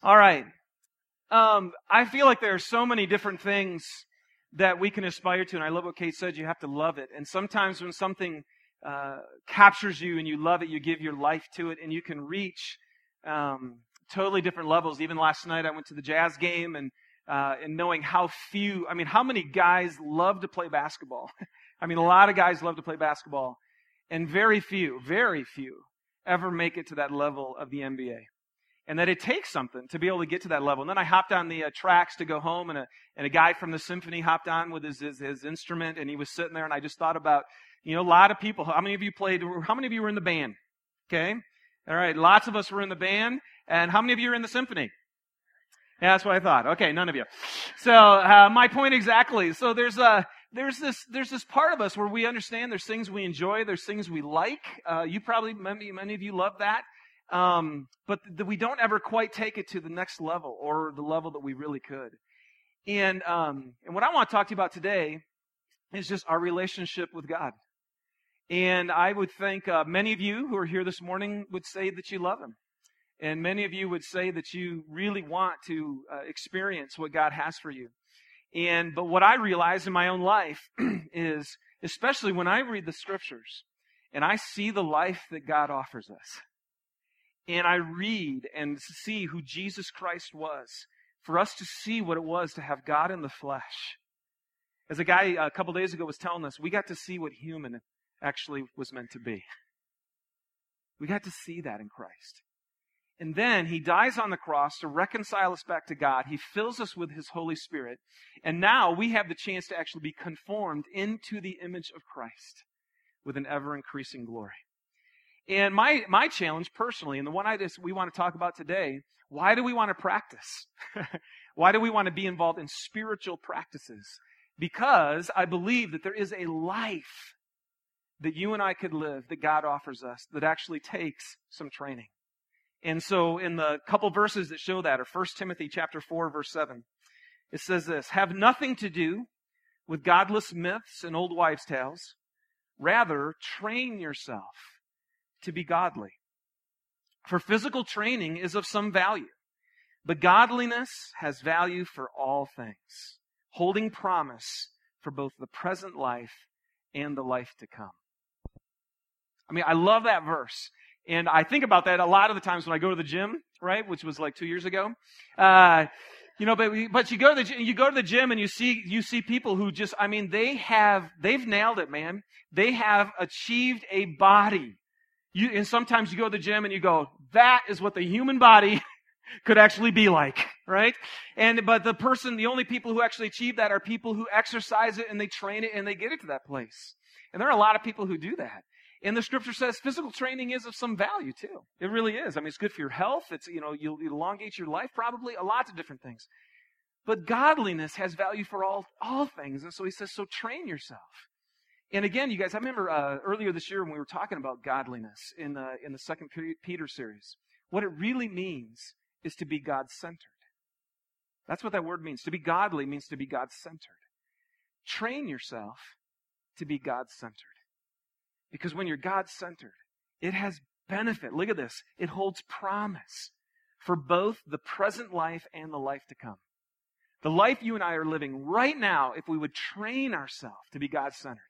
All right. Um, I feel like there are so many different things that we can aspire to, and I love what Kate said. You have to love it, and sometimes when something uh, captures you and you love it, you give your life to it, and you can reach um, totally different levels. Even last night, I went to the jazz game, and uh, and knowing how few, I mean, how many guys love to play basketball. I mean, a lot of guys love to play basketball, and very few, very few, ever make it to that level of the NBA and that it takes something to be able to get to that level. And then I hopped on the uh, tracks to go home, and a, and a guy from the symphony hopped on with his, his, his instrument, and he was sitting there, and I just thought about, you know, a lot of people. How many of you played? How many of you were in the band? Okay, all right, lots of us were in the band, and how many of you are in the symphony? Yeah, that's what I thought. Okay, none of you. So uh, my point exactly. So there's a there's this there's this part of us where we understand there's things we enjoy, there's things we like. Uh, you probably many many of you love that. Um, but th- we don't ever quite take it to the next level or the level that we really could. And, um, and what I want to talk to you about today is just our relationship with God. And I would think uh, many of you who are here this morning would say that you love Him. And many of you would say that you really want to uh, experience what God has for you. And, but what I realize in my own life is, especially when I read the scriptures and I see the life that God offers us, and I read and see who Jesus Christ was, for us to see what it was to have God in the flesh. As a guy a couple days ago was telling us, we got to see what human actually was meant to be. We got to see that in Christ. And then he dies on the cross to reconcile us back to God. He fills us with his Holy Spirit. And now we have the chance to actually be conformed into the image of Christ with an ever increasing glory. And my, my challenge personally, and the one I just, we want to talk about today, why do we want to practice? why do we want to be involved in spiritual practices? Because I believe that there is a life that you and I could live that God offers us that actually takes some training. And so in the couple verses that show that are 1 Timothy chapter 4 verse 7. It says this, have nothing to do with godless myths and old wives' tales. Rather, train yourself to be godly. For physical training is of some value, but godliness has value for all things, holding promise for both the present life and the life to come. I mean, I love that verse. And I think about that a lot of the times when I go to the gym, right? Which was like two years ago. Uh, you know, but, but you go to the, you go to the gym and you see, you see people who just, I mean, they have, they've nailed it, man. They have achieved a body you, and sometimes you go to the gym and you go, that is what the human body could actually be like, right? And, but the person, the only people who actually achieve that are people who exercise it and they train it and they get it to that place. And there are a lot of people who do that. And the scripture says physical training is of some value too. It really is. I mean, it's good for your health. It's, you know, you'll elongate your life probably, a lot of different things. But godliness has value for all, all things. And so he says, so train yourself. And again, you guys, I remember uh, earlier this year when we were talking about godliness in the, in the second Peter series. What it really means is to be God centered. That's what that word means. To be godly means to be God centered. Train yourself to be God centered. Because when you're God centered, it has benefit. Look at this. It holds promise for both the present life and the life to come. The life you and I are living right now, if we would train ourselves to be God centered,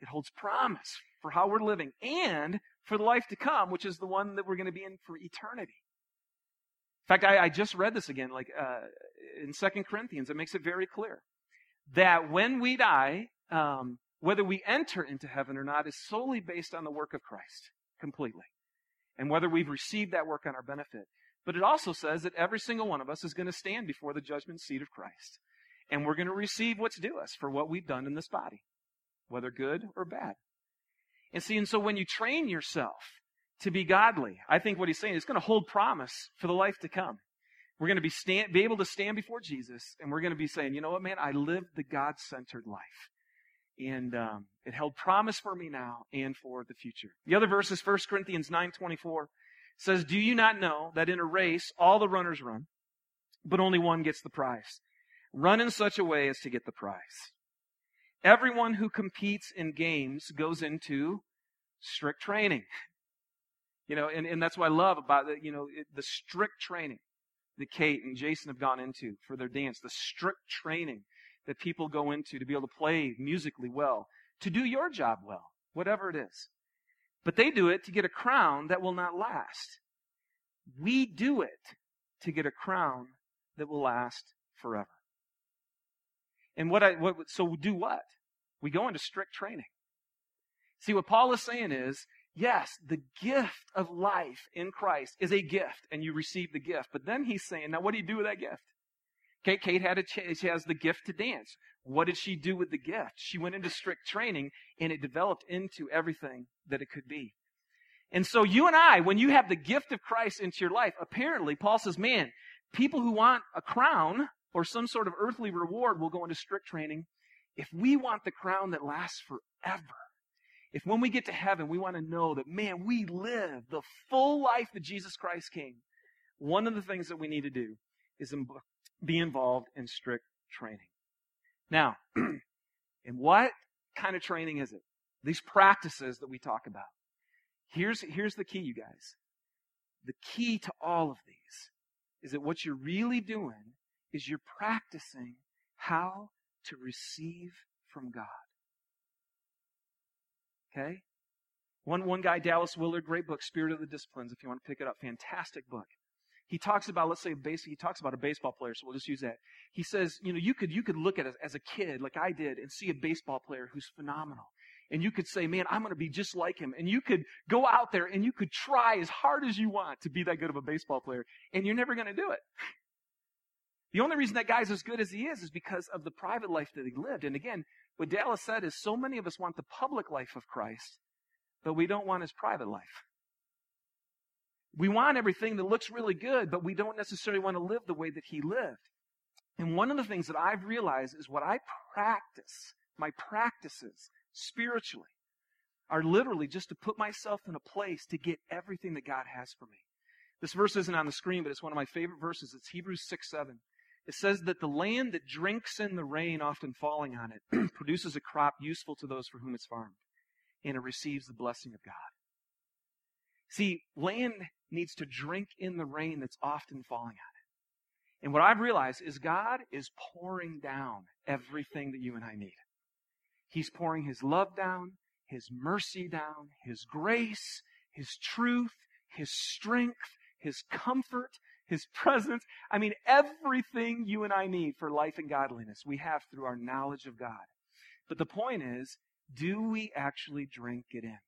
it holds promise for how we're living and for the life to come, which is the one that we're going to be in for eternity. In fact, I, I just read this again, like uh, in Second Corinthians. It makes it very clear that when we die, um, whether we enter into heaven or not is solely based on the work of Christ completely, and whether we've received that work on our benefit. But it also says that every single one of us is going to stand before the judgment seat of Christ, and we're going to receive what's due us for what we've done in this body whether good or bad. And see, and so when you train yourself to be godly, I think what he's saying is going to hold promise for the life to come. We're going to be stand, be able to stand before Jesus, and we're going to be saying, you know what, man, I lived the God-centered life. And um, it held promise for me now and for the future. The other verse is 1 Corinthians 9.24. says, Do you not know that in a race all the runners run, but only one gets the prize? Run in such a way as to get the prize. Everyone who competes in games goes into strict training. You know, and, and that's what I love about the, you know, the strict training. that Kate and Jason have gone into for their dance, the strict training that people go into to be able to play musically well, to do your job well, whatever it is. But they do it to get a crown that will not last. We do it to get a crown that will last forever. And what I, what, so do what? We go into strict training. See, what Paul is saying is, yes, the gift of life in Christ is a gift, and you receive the gift. But then he's saying, now what do you do with that gift? Kate, Kate had a ch- she has the gift to dance. What did she do with the gift? She went into strict training, and it developed into everything that it could be. And so you and I, when you have the gift of Christ into your life, apparently Paul says, man, people who want a crown or some sort of earthly reward will go into strict training. If we want the crown that lasts forever, if when we get to heaven, we want to know that, man, we live the full life that Jesus Christ came, one of the things that we need to do is be involved in strict training. Now, and what kind of training is it? These practices that we talk about. Here's, here's the key, you guys. The key to all of these is that what you're really doing is you're practicing how to receive from God. Okay? One, one guy, Dallas Willard, great book, Spirit of the Disciplines, if you want to pick it up. Fantastic book. He talks about, let's say, base, he talks about a baseball player, so we'll just use that. He says, you know, you could, you could look at it as a kid, like I did, and see a baseball player who's phenomenal. And you could say, man, I'm going to be just like him. And you could go out there and you could try as hard as you want to be that good of a baseball player, and you're never going to do it. The only reason that guy's as good as he is is because of the private life that he lived. And again, what Dallas said is so many of us want the public life of Christ, but we don't want his private life. We want everything that looks really good, but we don't necessarily want to live the way that he lived. And one of the things that I've realized is what I practice, my practices spiritually, are literally just to put myself in a place to get everything that God has for me. This verse isn't on the screen, but it's one of my favorite verses. It's Hebrews 6 7. It says that the land that drinks in the rain often falling on it produces a crop useful to those for whom it's farmed, and it receives the blessing of God. See, land needs to drink in the rain that's often falling on it. And what I've realized is God is pouring down everything that you and I need. He's pouring His love down, His mercy down, His grace, His truth, His strength, His comfort, his presence. I mean, everything you and I need for life and godliness we have through our knowledge of God. But the point is, do we actually drink it in?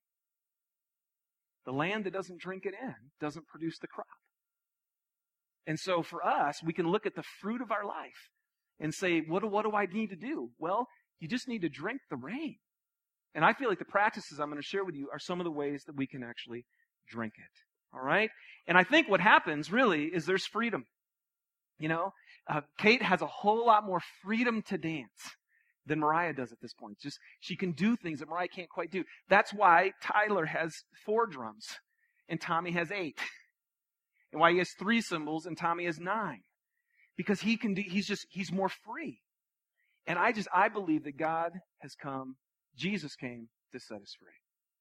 The land that doesn't drink it in doesn't produce the crop. And so for us, we can look at the fruit of our life and say, what what do I need to do? Well, you just need to drink the rain. And I feel like the practices I'm going to share with you are some of the ways that we can actually drink it. All right? And I think what happens really is there's freedom. You know, uh, Kate has a whole lot more freedom to dance than Mariah does at this point. Just she can do things that Mariah can't quite do. That's why Tyler has four drums and Tommy has eight. And why he has three cymbals and Tommy has nine. Because he can do he's just he's more free. And I just I believe that God has come, Jesus came to set us free.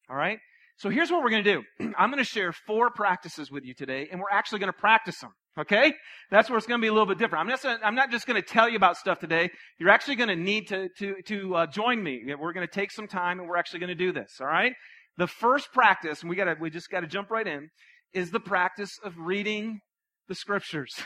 All right? So here's what we're going to do. I'm going to share four practices with you today, and we're actually going to practice them. Okay? That's where it's going to be a little bit different. I'm, I'm not just going to tell you about stuff today. You're actually going to need to, to, to uh, join me. We're going to take some time, and we're actually going to do this. All right? The first practice, and we got to, we just got to jump right in, is the practice of reading the scriptures.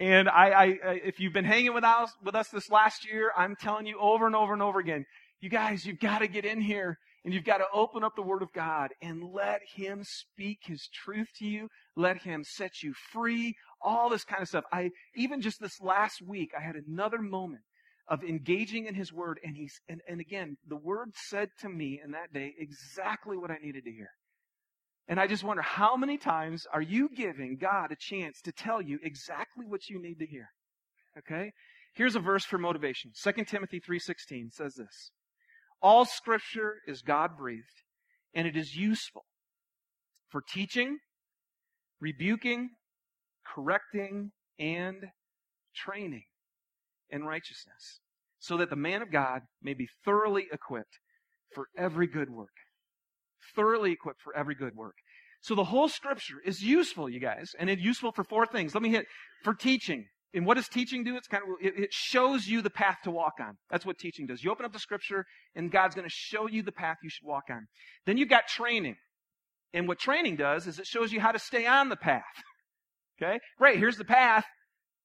And I, I, if you've been hanging with us, with us this last year, I'm telling you over and over and over again, you guys, you've got to get in here and you've got to open up the Word of God and let Him speak His truth to you. Let Him set you free. All this kind of stuff. I, even just this last week, I had another moment of engaging in His Word. And He's, and, and again, the Word said to me in that day exactly what I needed to hear. And I just wonder how many times are you giving God a chance to tell you exactly what you need to hear? Okay? Here's a verse for motivation. 2 Timothy 3:16 says this. All scripture is God breathed, and it is useful for teaching, rebuking, correcting, and training in righteousness, so that the man of God may be thoroughly equipped for every good work. Thoroughly equipped for every good work. So the whole scripture is useful, you guys, and it's useful for four things. Let me hit for teaching. And what does teaching do? It's kind of it, it shows you the path to walk on. That's what teaching does. You open up the scripture, and God's going to show you the path you should walk on. Then you've got training, and what training does is it shows you how to stay on the path. Okay, great. Here's the path.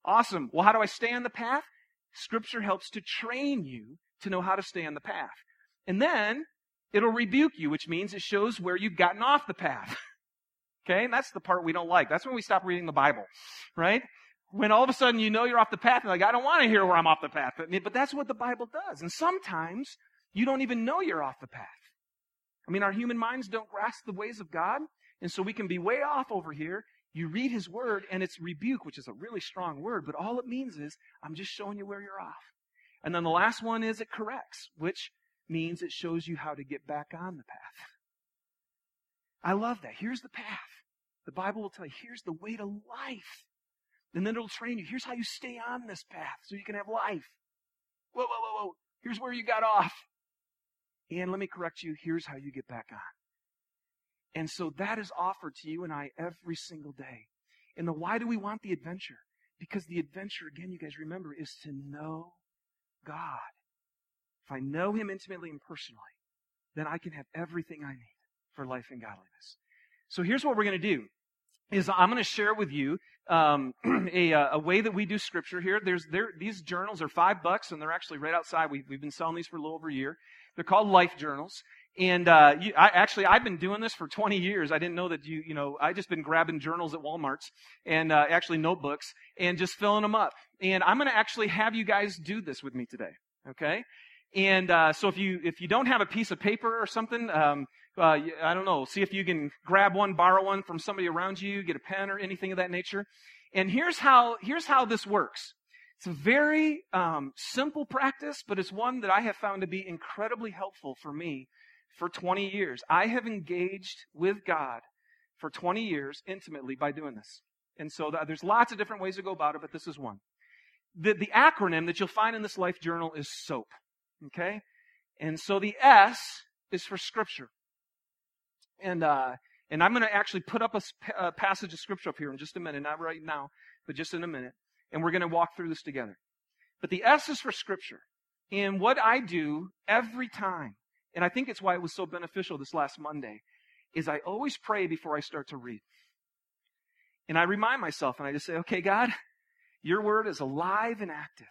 Awesome. Well, how do I stay on the path? Scripture helps to train you to know how to stay on the path. And then it'll rebuke you, which means it shows where you've gotten off the path. okay, and that's the part we don't like. That's when we stop reading the Bible, right? When all of a sudden you know you're off the path, and like, I don't want to hear where I'm off the path. But, but that's what the Bible does. And sometimes you don't even know you're off the path. I mean, our human minds don't grasp the ways of God. And so we can be way off over here. You read his word and it's rebuke, which is a really strong word, but all it means is I'm just showing you where you're off. And then the last one is it corrects, which means it shows you how to get back on the path. I love that. Here's the path. The Bible will tell you, here's the way to life. And then it'll train you. Here's how you stay on this path so you can have life. Whoa, whoa, whoa, whoa. Here's where you got off. And let me correct you. Here's how you get back on. And so that is offered to you and I every single day. And the why do we want the adventure? Because the adventure, again, you guys remember, is to know God. If I know Him intimately and personally, then I can have everything I need for life and godliness. So here's what we're going to do is I'm going to share with you um, a, uh, a, way that we do scripture here. There's there, these journals are five bucks, and they're actually right outside. We've, we've been selling these for a little over a year. They're called life journals. And uh, you, I, actually, I've been doing this for 20 years. I didn't know that you, you know, I just been grabbing journals at Walmart's and uh, actually notebooks and just filling them up. And I'm going to actually have you guys do this with me today. Okay? And uh, so if you if you don't have a piece of paper or something, um, uh, I don't know, see if you can grab one, borrow one from somebody around you, get a pen or anything of that nature. And here's how, here's how this works. It's a very um, simple practice, but it's one that I have found to be incredibly helpful for me for 20 years. I have engaged with God for 20 years intimately by doing this. And so there's lots of different ways to go about it, but this is one. The, the acronym that you'll find in this life journal is SOAP. Okay? And so the S is for scripture. And, uh, and I'm going to actually put up a, a passage of scripture up here in just a minute, not right now, but just in a minute. And we're going to walk through this together. But the S is for scripture. And what I do every time, and I think it's why it was so beneficial this last Monday, is I always pray before I start to read. And I remind myself and I just say, okay, God, your word is alive and active.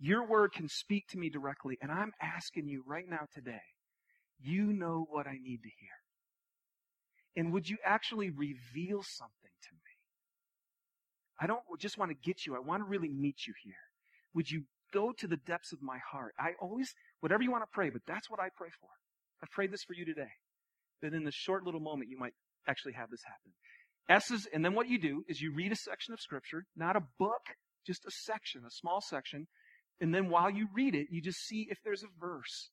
Your word can speak to me directly. And I'm asking you right now today you know what I need to hear. And would you actually reveal something to me? I don't just want to get you. I want to really meet you here. Would you go to the depths of my heart? I always, whatever you want to pray, but that's what I pray for. I prayed this for you today. That in this short little moment, you might actually have this happen. S's, and then what you do is you read a section of scripture, not a book, just a section, a small section. And then while you read it, you just see if there's a verse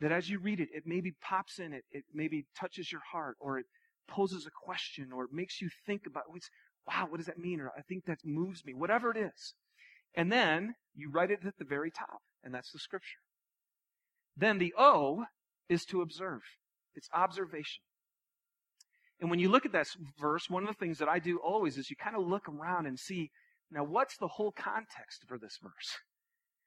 that as you read it, it maybe pops in it, it maybe touches your heart, or it poses a question, or it makes you think about, wow, what does that mean? Or I think that moves me, whatever it is. And then you write it at the very top, and that's the scripture. Then the O is to observe. It's observation. And when you look at that verse, one of the things that I do always is you kind of look around and see, now what's the whole context for this verse?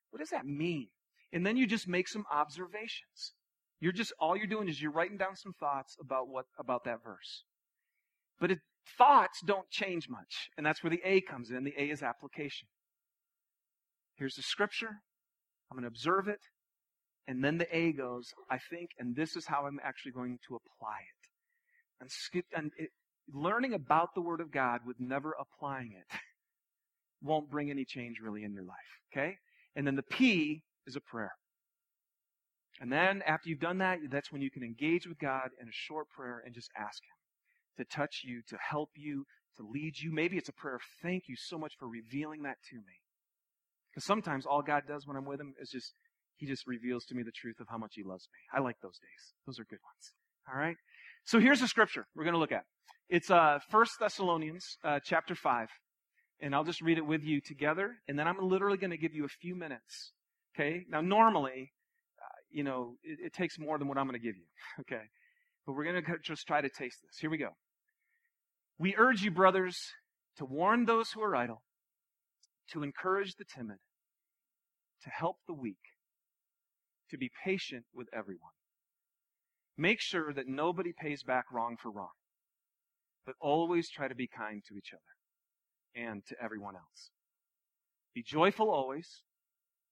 What does that mean? And then you just make some observations. You're just, all you're doing is you're writing down some thoughts about what, about that verse. But it, thoughts don't change much. And that's where the A comes in. The A is application. Here's the scripture. I'm going to observe it. And then the A goes, I think, and this is how I'm actually going to apply it. And, skip, and it, learning about the Word of God with never applying it won't bring any change really in your life. Okay? And then the P is a prayer. And then after you've done that, that's when you can engage with God in a short prayer and just ask Him to touch you, to help you, to lead you. Maybe it's a prayer of thank you so much for revealing that to me. Because sometimes all God does when I'm with Him is just, He just reveals to me the truth of how much He loves me. I like those days. Those are good ones. All right? So here's the scripture we're going to look at. It's uh, 1 Thessalonians uh, chapter 5. And I'll just read it with you together. And then I'm literally going to give you a few minutes Okay? Now, normally, uh, you know, it, it, takes more than what I'm going to give you. Okay? but we're going to just try to taste this. Here we go. We urge you, brothers, to warn those who are idle, to encourage the timid, to help the weak, to be patient with everyone. Make sure that nobody pays back wrong for wrong, but always try to be kind to each other and to everyone else. Be joyful always,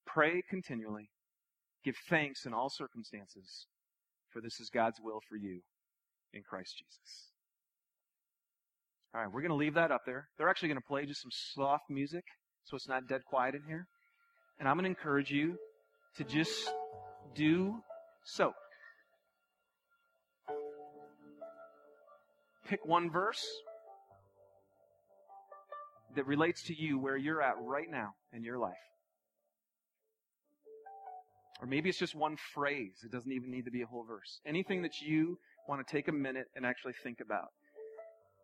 pray continually, give thanks in all circumstances, for this is God's will for you in Christ Jesus. All right, we're going to leave that up there. They're actually going to play just some soft music so it's not dead quiet in here. And I'm going to encourage you to just do so. Pick one verse that relates to you where you're at right now in your life. Or maybe it's just one phrase. It doesn't even need to be a whole verse. Anything that you want to take a minute and actually think about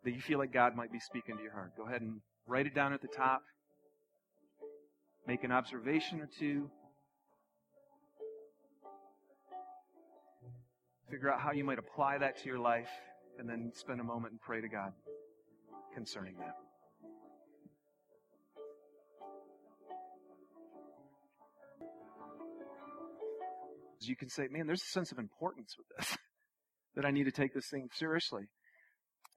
that you feel like God might be speaking to your heart. Go ahead and write it down at the top. Make an observation or two. Figure out how you might apply that to your life, and then spend a moment and pray to God concerning that. You can say, man, there's a sense of importance with this, that I need to take this thing seriously.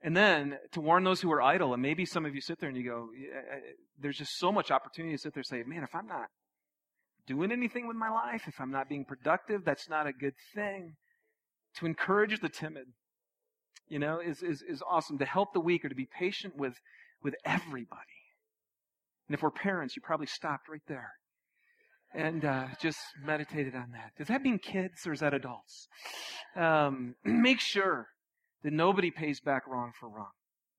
And then to warn those who are idle, and maybe some of you sit there and you go, there's just so much opportunity to sit there and say, man, if I'm not doing anything with my life, if I'm not being productive, that's not a good thing. To encourage the timid, you know, is, is, is awesome. To help the weak or to be patient with, with everybody. And if we're parents, you probably stopped right there and uh, just meditated on that. Does that mean kids or is that adults? Um, make sure that nobody pays back wrong for wrong.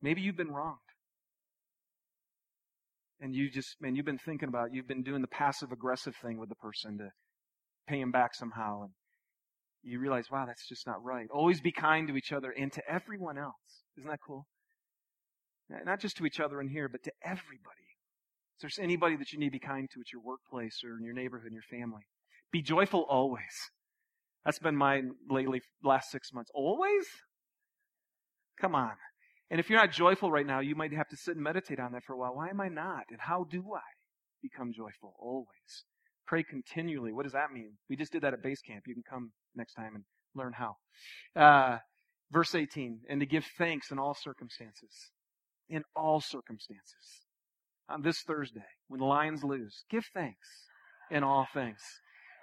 Maybe you've been wronged. And you just, man, you've been thinking about, you've been doing the passive aggressive thing with the person to pay him back somehow. And you realize, wow, that's just not right. Always be kind to each other and to everyone else. Isn't that cool? Not just to each other in here, but to everybody. If there's anybody that you need to be kind to at your workplace or in your neighborhood, in your family, be joyful always. That's been my lately last six months. Always? Come on. And if you're not joyful right now, you might have to sit and meditate on that for a while. Why am I not? And how do I become joyful? Always. Pray continually. What does that mean? We just did that at base camp. You can come next time and learn how. Uh, verse 18, and to give thanks in all circumstances. In all circumstances. On this Thursday, when the Lions lose, give thanks in all things.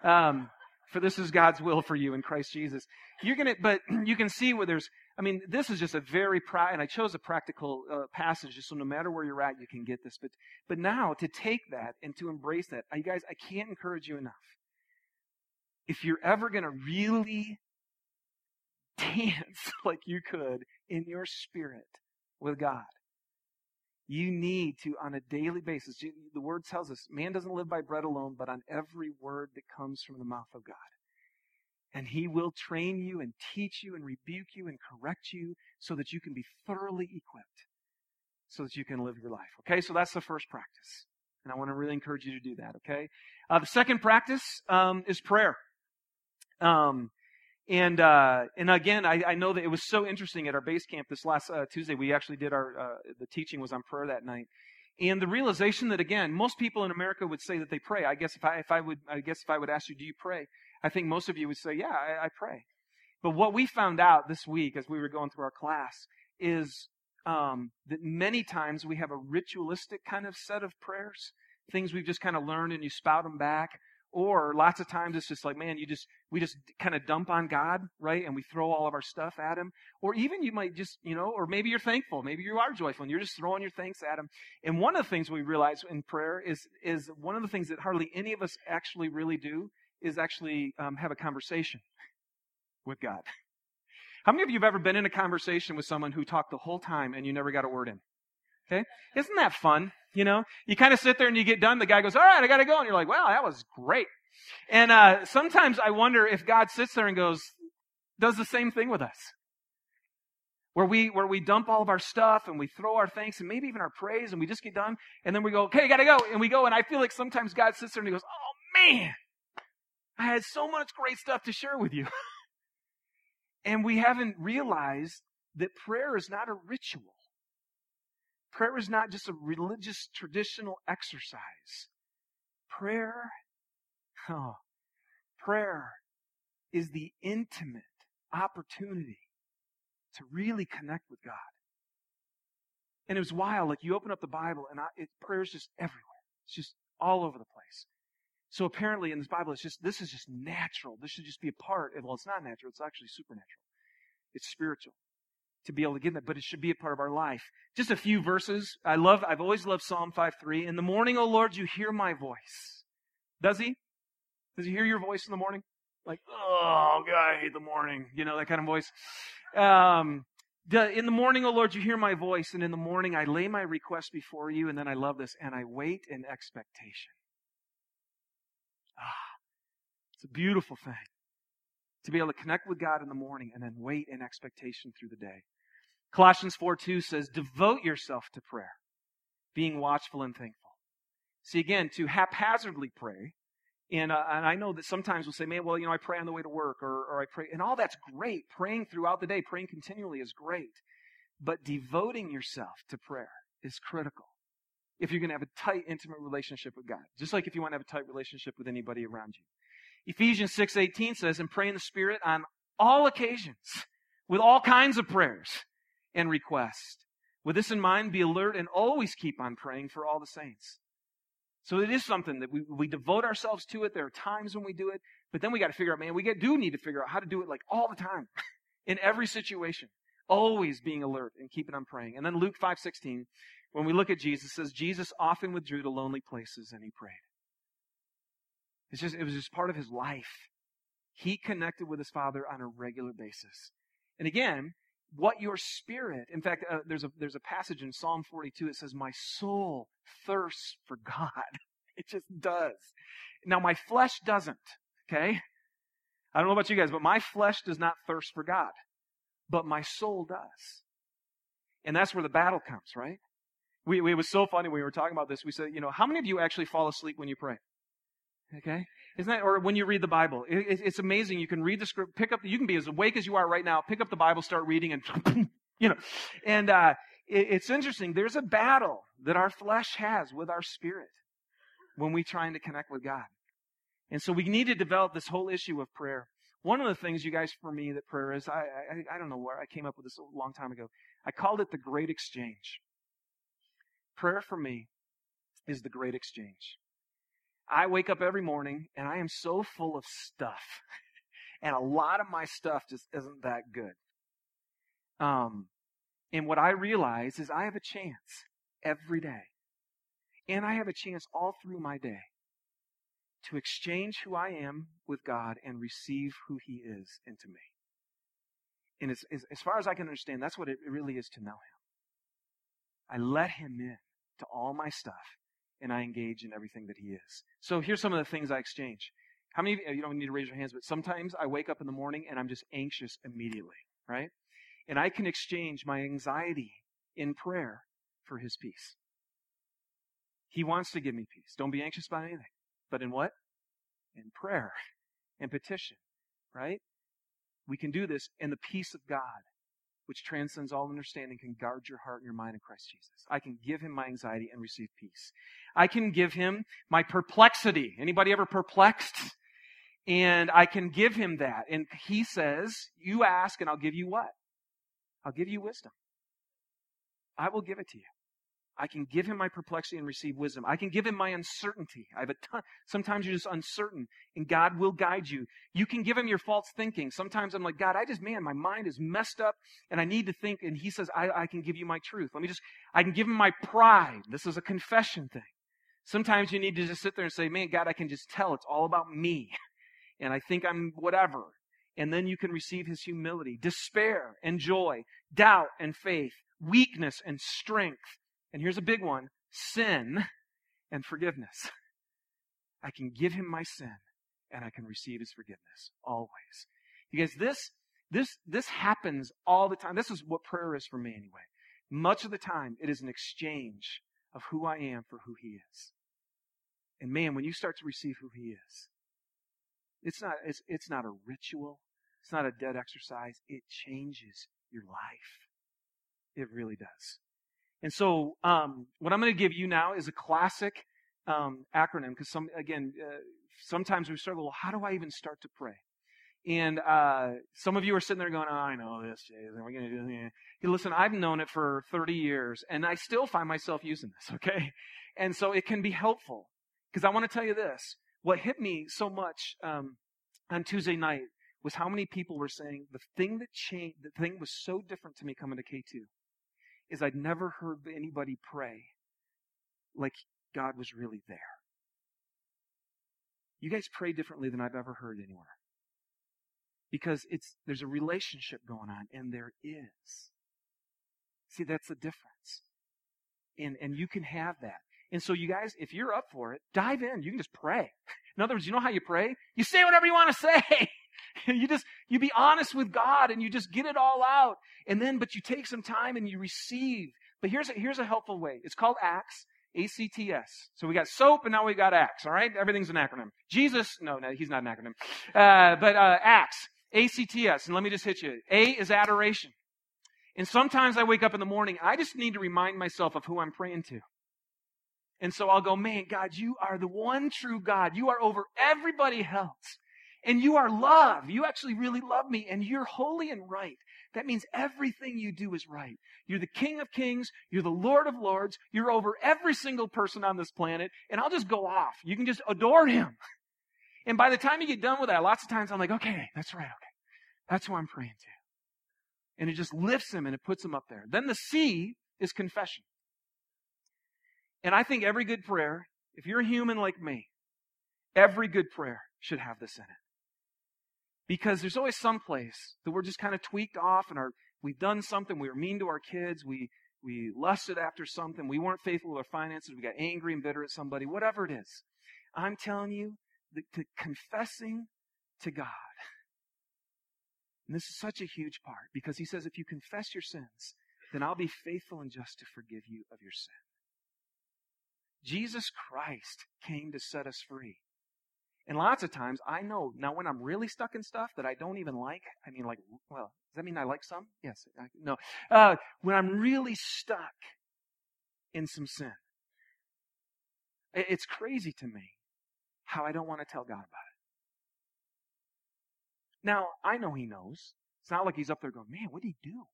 Um, for this is God's will for you in Christ Jesus. You're gonna, but you can see where there's I mean, this is just a very pra- and I chose a practical uh, passage just so no matter where you're at, you can get this. But but now to take that and to embrace that, you guys, I can't encourage you enough. If you're ever to really dance like you could in your spirit with God, you need to, on a daily basis, the word tells us, man doesn't live by bread alone, but on every word that comes from the mouth of God. And he will train you and teach you and rebuke you and correct you so that you can be thoroughly equipped so that you can live your life. Okay, so that's the first practice. And I want to really encourage you to do that, okay? Uh, the second practice um, is prayer. Um, and uh, and again, I, I, know that it was so interesting at our base camp this last uh, Tuesday. We actually did our uh, the teaching was on prayer that night, and the realization that again, most people in America would say that they pray. I guess if I if I would I guess if I would ask you, do you pray? I think most of you would say, yeah, I, I pray. But what we found out this week as we were going through our class is um, that many times we have a ritualistic kind of set of prayers, things we've just kind of learned and you spout them back. Or lots of times it's just like, man, you just, we just kind of dump on God, right? And we throw all of our stuff at Him. Or even you might just, you know, or maybe you're thankful. Maybe you are joyful and you're just throwing your thanks at Him. And one of the things we realize in prayer is, is one of the things that hardly any of us actually really do is actually um, have a conversation with God. How many of you have ever been in a conversation with someone who talked the whole time and you never got a word in? Okay? Isn't that fun? You know, you kind of sit there and you get done. The guy goes, all right, I got to go. And you're like, wow, that was great. And uh, sometimes I wonder if God sits there and goes, does the same thing with us. Where we, where we dump all of our stuff and we throw our thanks and maybe even our praise and we just get done and then we go, okay, gotta go. And we go and I feel like sometimes God sits there and he goes, oh man, I had so much great stuff to share with you. And we haven't realized that prayer is not a ritual. Prayer is not just a religious traditional exercise. Prayer, oh, prayer is the intimate opportunity to really connect with God. And it was wild. Like you open up the Bible and I, it, prayer is just everywhere. It's just all over the place. So apparently in this Bible, it's just, this is just natural. This should just be a part. Well, it's not natural. It's actually supernatural. It's spiritual to be able to get that, but it should be a part of our life. Just a few verses. I love, I've always loved Psalm 5 3. In the morning, O Lord, you hear my voice. Does he? Does he hear your voice in the morning? Like, oh, God, I hate the morning. You know, that kind of voice. Um, in the morning, O Lord, you hear my voice, and in the morning I lay my request before you, and then I love this, and I wait in expectation. Ah, it's a beautiful thing to be able to connect with God in the morning and then wait in expectation through the day. Colossians 4 2 says, Devote yourself to prayer, being watchful and thankful. See, again, to haphazardly pray, and, uh, and I know that sometimes we'll say, man, well, you know, I pray on the way to work, or, or I pray, and all that's great. Praying throughout the day, praying continually is great. But devoting yourself to prayer is critical if you're going to have a tight, intimate relationship with God. Just like if you want to have a tight relationship with anybody around you. Ephesians 6:18 says, "And pray in the Spirit on all occasions, with all kinds of prayers and request. With this in mind, be alert and always keep on praying for all the saints." So it is something that we, we devote ourselves to it. There are times when we do it, but then we got to figure out, man, we get, do need to figure out how to do it like all the time, in every situation, always being alert and keeping on praying. And then Luke 5:16, when we look at Jesus, says Jesus often withdrew to lonely places and he prayed. It's just, it was just part of his life. He connected with his Father on a regular basis. And again, what your spirit, in fact, uh, there's a, there's a passage in Psalm 42 that says, my soul thirsts for God. It just does. Now my flesh doesn't, okay? I don't know about you guys, but my flesh does not thirst for God. But my soul does. And that's where the battle comes, right? We, we, it was so funny when we were talking about this. We said, you know, how many of you actually fall asleep when you pray? Okay? Isn't that, or when you read the Bible, it, it's amazing. You can read the script, pick up, you can be as awake as you are right now, pick up the Bible, start reading, and, you know, and, uh, it, it's interesting. There's a battle that our flesh has with our spirit when we're trying to connect with God. And so we need to develop this whole issue of prayer. One of the things, you guys, for me, that prayer is, I, I, I don't know where I came up with this a long time ago. I called it the great exchange. Prayer for me is the great exchange. I wake up every morning and I am so full of stuff. and a lot of my stuff just isn't that good. Um, and what I realize is I have a chance every day. And I have a chance all through my day to exchange who I am with God and receive who He is into me. And as, as, as far as I can understand, that's what it really is to know Him. I let Him in to all my stuff and I engage in everything that He is. So here's some of the things I exchange. How many of you, you don't need to raise your hands, but sometimes I wake up in the morning and I'm just anxious immediately, right? And I can exchange my anxiety in prayer for His peace. He wants to give me peace. Don't be anxious about anything. But in what? In prayer and petition, right? We can do this in the peace of God which transcends all understanding, can guard your heart and your mind in Christ Jesus. I can give him my anxiety and receive peace. I can give him my perplexity. Anybody ever perplexed? And I can give him that. And he says, You ask, and I'll give you what? I'll give you wisdom. I will give it to you. I can give him my perplexity and receive wisdom. I can give him my uncertainty. I have a ton. Sometimes you're just uncertain and God will guide you. You can give him your false thinking. Sometimes I'm like, God, I just, man, my mind is messed up and I need to think. And he says, I, I can give you my truth. Let me just, I can give him my pride. This is a confession thing. Sometimes you need to just sit there and say, man, God, I can just tell it's all about me. And I think I'm whatever. And then you can receive his humility, despair and joy, doubt and faith, weakness and strength and here's a big one sin and forgiveness. I can give him my sin and I can receive his forgiveness always. Because this, this, this happens all the time. This is what prayer is for me anyway. Much of the time, it is an exchange of who I am for who he is. And man, when you start to receive who he is, it's not, it's, it's not a ritual. It's not a dead exercise. It changes your life. It really does. And so, um, what I'm going to give you now is a classic um, acronym because some, again, uh, sometimes we struggle. Well, how do I even start to pray? And uh, some of you are sitting there going, oh, "I know this, Jay. We're going to do this." Hey, listen, I've known it for 30 years, and I still find myself using this. Okay, and so it can be helpful because I want to tell you this: what hit me so much um, on Tuesday night was how many people were saying the thing that changed, the thing was so different to me coming to K2 is I'd never heard anybody pray like God was really there. You guys pray differently than I've ever heard anywhere. Because it's, there's a relationship going on, and there is. See, that's the difference. And, and you can have that. And so you guys, if you're up for it, dive in. You can just pray. In other words, you know how you pray? You say whatever you want to say. you just, you be honest with God and you just get it all out. And then, but you take some time and you receive. But here's a, here's a helpful way. It's called ACTS. A-C-T-S. So we got soap and now we got ACTS, all right? Everything's an acronym. Jesus, no, no, he's not an acronym. Uh, but uh, ACTS, A-C-T-S. And let me just hit you. A is adoration. And sometimes I wake up in the morning, I just need to remind myself of who I'm praying to. And so I'll go, man, God, you are the one true God. You are over everybody else. And you are love. You actually really love me and you're holy and right. That means everything you do is right. You're the King of Kings. You're the Lord of Lords. You're over every single person on this planet. And I'll just go off. You can just adore him. And by the time you get done with that, lots of times I'm like, okay, that's right. Okay. That's who I'm praying to. And it just lifts him and it puts him up there. Then the C is confession. And I think every good prayer, if you're human like me, every good prayer should have this in it. Because there's always some place that we're just kind of tweaked off and our, we've done something, we were mean to our kids, we, we lusted after something, we weren't faithful with our finances, we got angry and bitter at somebody, whatever it is. I'm telling you, the, the confessing to God. And this is such a huge part because he says, if you confess your sins, then I'll be faithful and just to forgive you of your sin. Jesus Christ came to set us free. And lots of times I know now when I'm really stuck in stuff that I don't even like, I mean, like, well, does that mean I like some? Yes. I, no. Uh, when I'm really stuck in some sin, it's crazy to me how I don't want to tell God about it. Now, I know He knows. It's not like He's up there going, man, what did He do?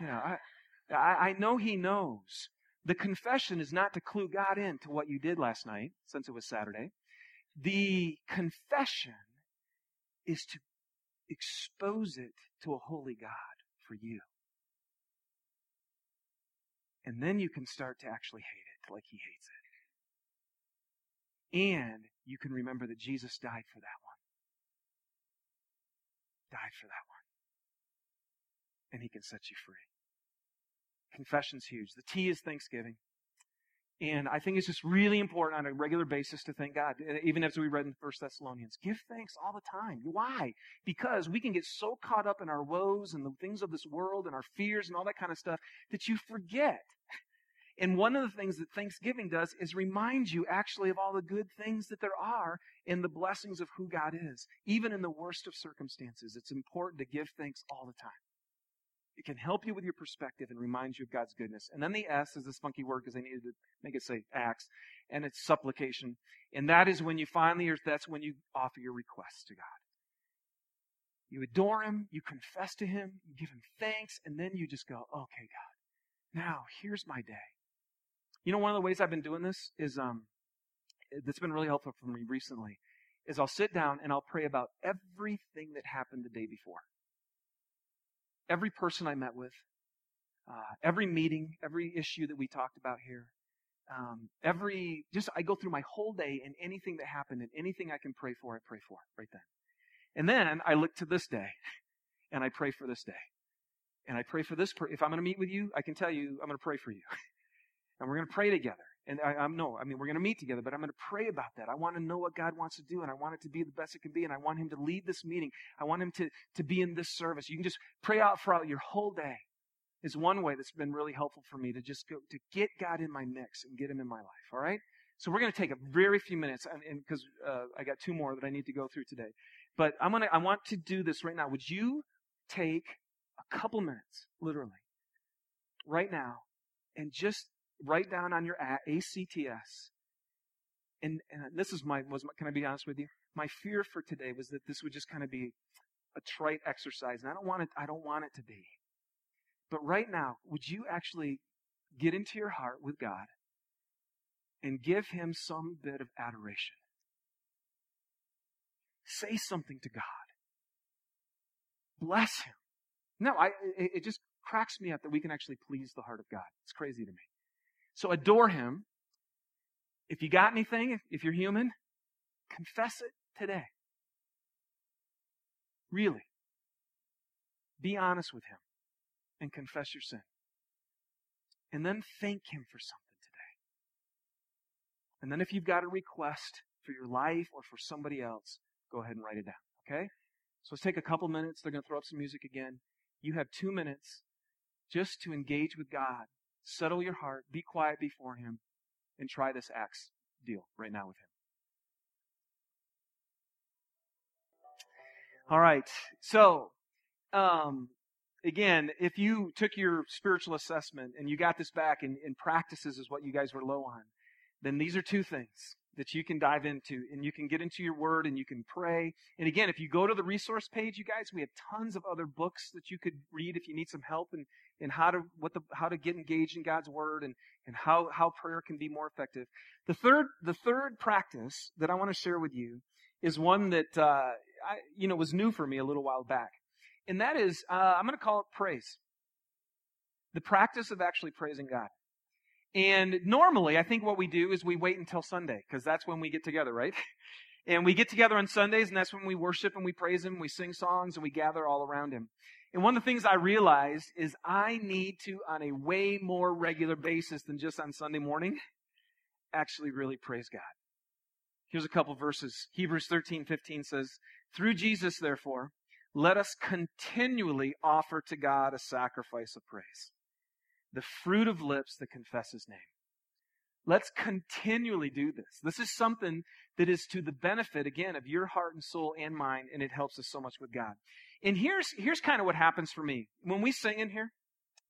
You know, I, I, I know He knows. The confession is not to clue God in to what you did last night, since it was Saturday. The confession is to expose it to a holy God for you. And then you can start to actually hate it like he hates it. And you can remember that Jesus died for that one. Died for that one. And he can set you free. Confession's huge. The T is thanksgiving. And I think it's just really important on a regular basis to thank God, eh, even as we read in First Thessalonians. Give thanks all the time. Why? Because we can get so caught up in our woes and the things of this world and our fears and all that kind of stuff that you forget. And one of the things that Thanksgiving does is remind you actually of all the good things that there are in the blessings of who God is. Even in the worst of circumstances, it's important to give thanks all the time. It can help you with your perspective and remind you of God's goodness. And then the S is this funky word because they needed to make it say acts, and it's supplication. And that is when you finally, or that's when you offer your requests to God. You adore Him, you confess to Him, you give Him thanks, and then you just go, okay, God, now here's my day. You know, one of the ways I've been doing this is, um, that's been really helpful for me recently, is I'll sit down and I'll pray about everything that happened the day before every person I met with, uh, every meeting, every issue that we talked about here, um, every, just I go through my whole day and anything that happened and anything I can pray for, I pray for right then. And then I look to this day and I pray for this day. And I pray for this. Per- if I'm going to meet with you, I can tell you I'm going to pray for you. and we're going to pray together. And I, I'm no, I mean, we're going to meet together, but I'm going to pray about that. I want to know what God wants to do, and I want it to be the best it can be, and I want Him to lead this meeting. I want Him to, to be in this service. You can just pray out for your whole day. Is one way that's been really helpful for me to just go to get God in my mix and get Him in my life. All right. So we're going to take a very few minutes, and because uh, I got two more that I need to go through today. But I'm gonna, I want to do this right now. Would you take a couple minutes, literally, right now, and just write down on your ACTS. And, and this is my, was my, can I be honest with you? My fear for today was that this would just kind of be a trite exercise, and I don't want it, I don't want it to be. But right now, would you actually get into your heart with God and give Him some bit of adoration? Say something to God. Bless Him. No, I, it, it just cracks me up that we can actually please the heart of God. It's crazy to me. So adore Him. If you got anything, if you're human, confess it today. Really. Be honest with Him and confess your sin. And then thank Him for something today. And then if you've got a request for your life or for somebody else, go ahead and write it down. Okay? So let's take a couple minutes. They're going to throw up some music again. You have two minutes just to engage with God. Settle your heart. Be quiet before Him. And try this ACTS deal right now with Him. All right. So, um, again, if you took your spiritual assessment and you got this back and, and practices is what you guys were low on, then these are two things that you can dive into and you can get into your word and you can pray. And again, if you go to the resource page, you guys, we have tons of other books that you could read if you need some help in, in how to what the how to get engaged in God's word and, and how, how prayer can be more effective. The third the third practice that I want to share with you is one that uh, I, you know was new for me a little while back. And that is uh, I'm going to call it praise. The practice of actually praising God. And normally, I think what we do is we wait until Sunday, because that's when we get together, right? And we get together on Sundays, and that's when we worship and we praise Him, we sing songs, and we gather all around Him. And one of the things I realized is I need to, on a way more regular basis than just on Sunday morning, actually really praise God. Here's a couple verses. Hebrews 13, 15 says, Through Jesus, therefore, let us continually offer to God a sacrifice of praise the fruit of lips that confess his name. Let's continually do this. This is something that is to the benefit, again, of your heart and soul and mind, and it helps us so much with God. And here's, here's kind of what happens for me. When we sing in here,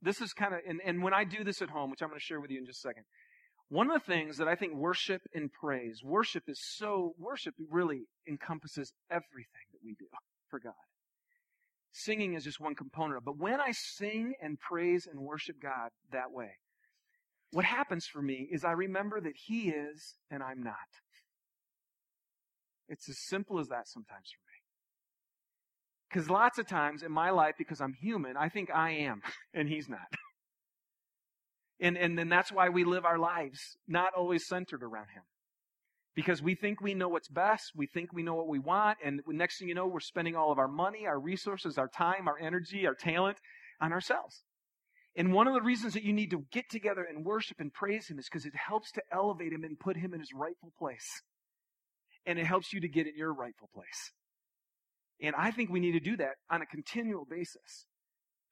this is kind of, and, and when I do this at home, which I'm going to share with you in just a second, one of the things that I think worship and praise, worship is so, worship really encompasses everything that we do for God. Singing is just one component of it. But when I sing and praise and worship God that way, what happens for me is I remember that He is and I'm not. It's as simple as that sometimes for me. Because lots of times in my life, because I'm human, I think I am and He's not. And, and then that's why we live our lives not always centered around Him because we think we know what's best. We think we know what we want. And next thing you know, we're spending all of our money, our resources, our time, our energy, our talent on ourselves. And one of the reasons that you need to get together and worship and praise Him is because it helps to elevate Him and put Him in His rightful place. And it helps you to get in your rightful place. And I think we need to do that on a continual basis.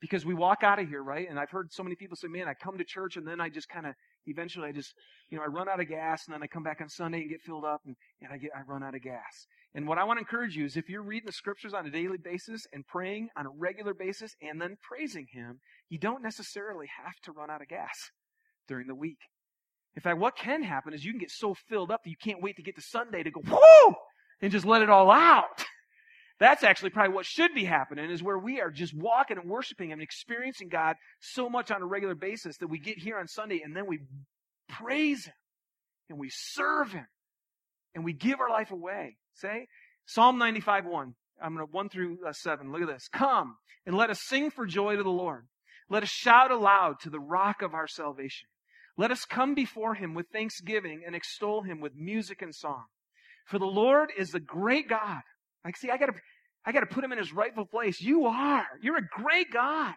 Because we walk out of here, right? And I've heard so many people say, man, I come to church and then I just kind of eventually I just, you know, I run out of gas and then I come back on Sunday and get filled up and, and I get, I run out of gas. And what I want to encourage you is if you're reading the scriptures on a daily basis and praying on a regular basis and then praising Him, you don't necessarily have to run out of gas during the week. In fact, what can happen is you can get so filled up that you can't wait to get to Sunday to go, whoo! And just let it all out. That's actually probably what should be happening is where we are just walking and worshiping and experiencing God so much on a regular basis that we get here on Sunday and then we praise Him and we serve Him and we give our life away. Say, Psalm 95 1. I'm going to 1 through uh, 7. Look at this. Come and let us sing for joy to the Lord. Let us shout aloud to the rock of our salvation. Let us come before him with thanksgiving and extol him with music and song. For the Lord is the great God. Like, see, I gotta, I got to put him in his rightful place. You are. You're a great God,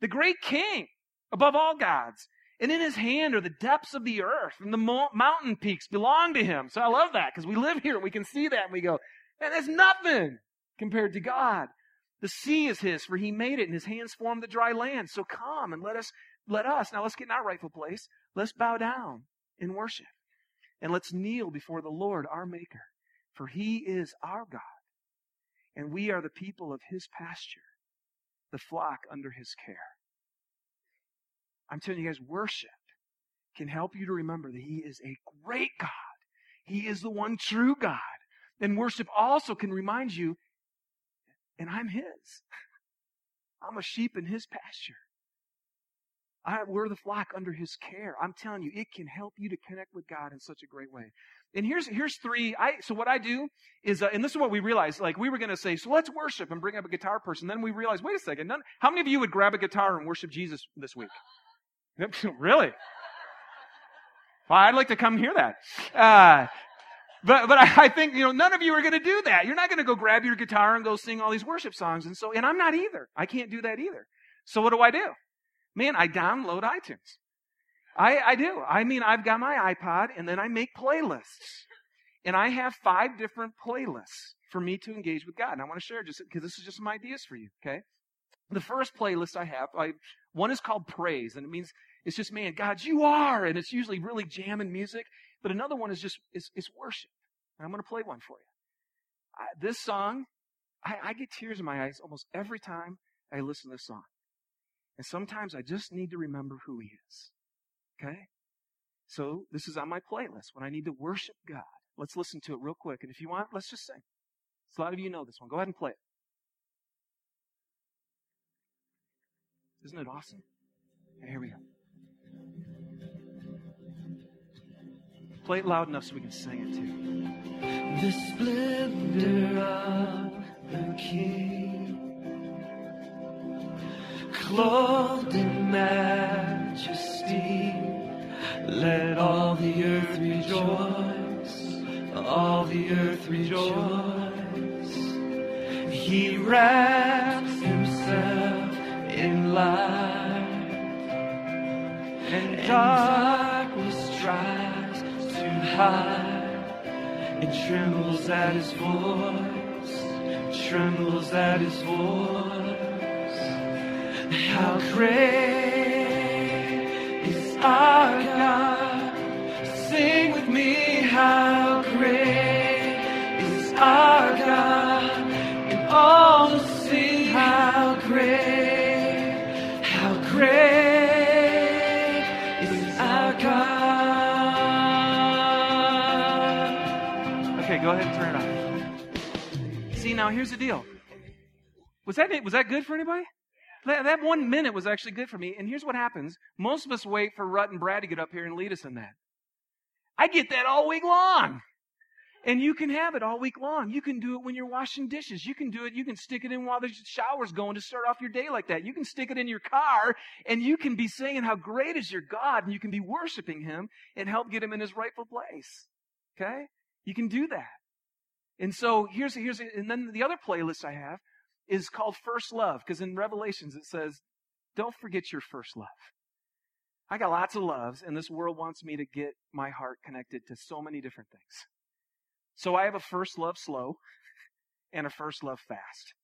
the great King above all gods. And in his hand are the depths of the earth, and the mo- mountain peaks belong to him. So I love that because we live here and we can see that and we go, man, that's nothing compared to God. The sea is his, for he made it, and his hands formed the dry land. So come and let us, let us, now let's get in our rightful place. Let's bow down in worship. And let's kneel before the Lord, our Maker, for he is our God And we are the people of his pasture, the flock under his care. I'm telling you guys, worship can help you to remember that he is a great God. He is the one true God. And worship also can remind you, and I'm his. I'm a sheep in his pasture. I, we're the flock under his care. I'm telling you, it can help you to connect with God in such a great way. And here's here's three. I so what I do is, uh, and this is what we realized. Like we were going to say, so let's worship and bring up a guitar person. Then we realized, wait a second. None, how many of you would grab a guitar and worship Jesus this week? really? Well, I'd like to come hear that. Uh, but but I, I think you know none of you are going to do that. You're not going to go grab your guitar and go sing all these worship songs. And so, and I'm not either. I can't do that either. So what do I do? Man, I download iTunes. I, I do. I mean, I've got my iPod and then I make playlists. And I have five different playlists for me to engage with God. And I want to share just because this is just some ideas for you, okay? The first playlist I have, I, one is called Praise, and it means it's just, man, God, you are, and it's usually really jamming music. But another one is just, is, is worship. And I'm going to play one for you. I, this song, I, I get tears in my eyes almost every time I listen to this song. And sometimes I just need to remember who He is. Okay? So this is on my playlist when I need to worship God. Let's listen to it real quick. And if you want, let's just sing. So a lot of you know this one. Go ahead and play it. Isn't it awesome? Here we go. Play it loud enough so we can sing it too. The splendor of the King, clothed in majesty, let all the earth rejoice, all the earth rejoice. He wraps himself in light, and darkness tries to hide. It trembles at his voice, trembles at his voice. How great is our God? Sing with me, how great is our God? And all will sing, how great, how great is our God. Okay, go ahead and turn it on. See, now here's the deal. Was that was that good for anybody? That, that one minute was actually good for me. And here's what happens: most of us wait for Rut and Brad to get up here and lead us in that. I get that all week long. And you can have it all week long. You can do it when you're washing dishes. You can do it. You can stick it in while the shower's going to start off your day like that. You can stick it in your car and you can be saying how great is your God and you can be worshiping Him and help get Him in His rightful place. Okay? You can do that. And so here's, here's, and then the other playlist I have is called First Love because in Revelations it says, don't forget your first love. I got lots of loves and this world wants me to get my heart connected to so many different things. So I have a first love slow and a first love fast.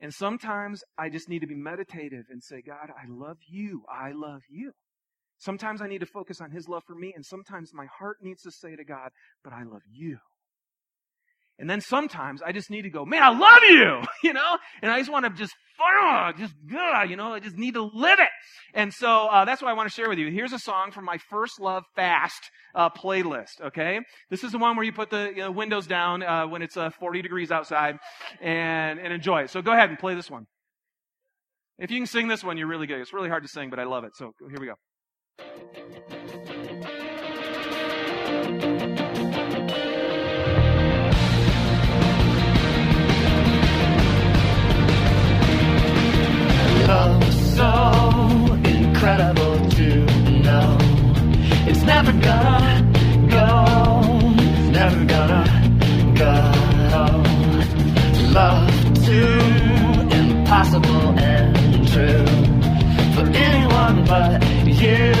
And sometimes I just need to be meditative and say, God, I love you. I love you. Sometimes I need to focus on His love for me, and sometimes my heart needs to say to God, but I love you. And then sometimes I just need to go, man, I love you, you know? And I just want to just, just, you know, I just need to live it. And so, uh, that's what I want to share with you. Here's a song from my First Love Fast, uh, playlist, okay? This is the one where you put the you know, windows down, uh, when it's, uh, 40 degrees outside and, and enjoy it. So go ahead and play this one. If you can sing this one, you're really good. It's really hard to sing, but I love it. So here we go. Love so incredible to know. It's never gonna go, never gonna go. Love too impossible and true for anyone but you,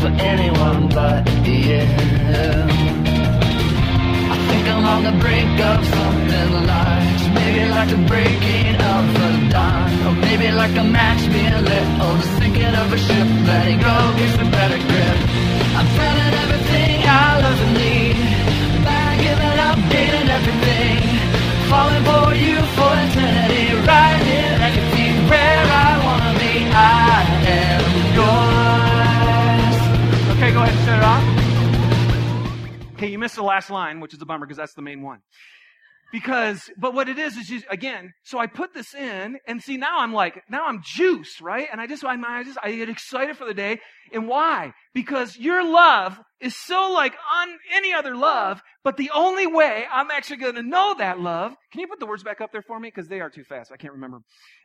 for anyone but you. I think I'm on the brink of something large. Maybe like the breaking of a dawn baby like a match being lit Oh, just thinking of a ship, letting go gives me better grip. I'm selling everything I love and need. By giving up, dating everything. Falling for you for eternity. Right here, I can see where I wanna be. I am yours. Okay, go ahead and turn it off. Okay, you missed the last line, which is a bummer because that's the main one. Because, but what it is is just, again, so I put this in and see now I'm like, now I'm juice, right? And I just, I, I just, I get excited for the day. And why? Because your love is so like on any other love, but the only way I'm actually going to know that love, can you put the words back up there for me? Because they are too fast. I can't remember.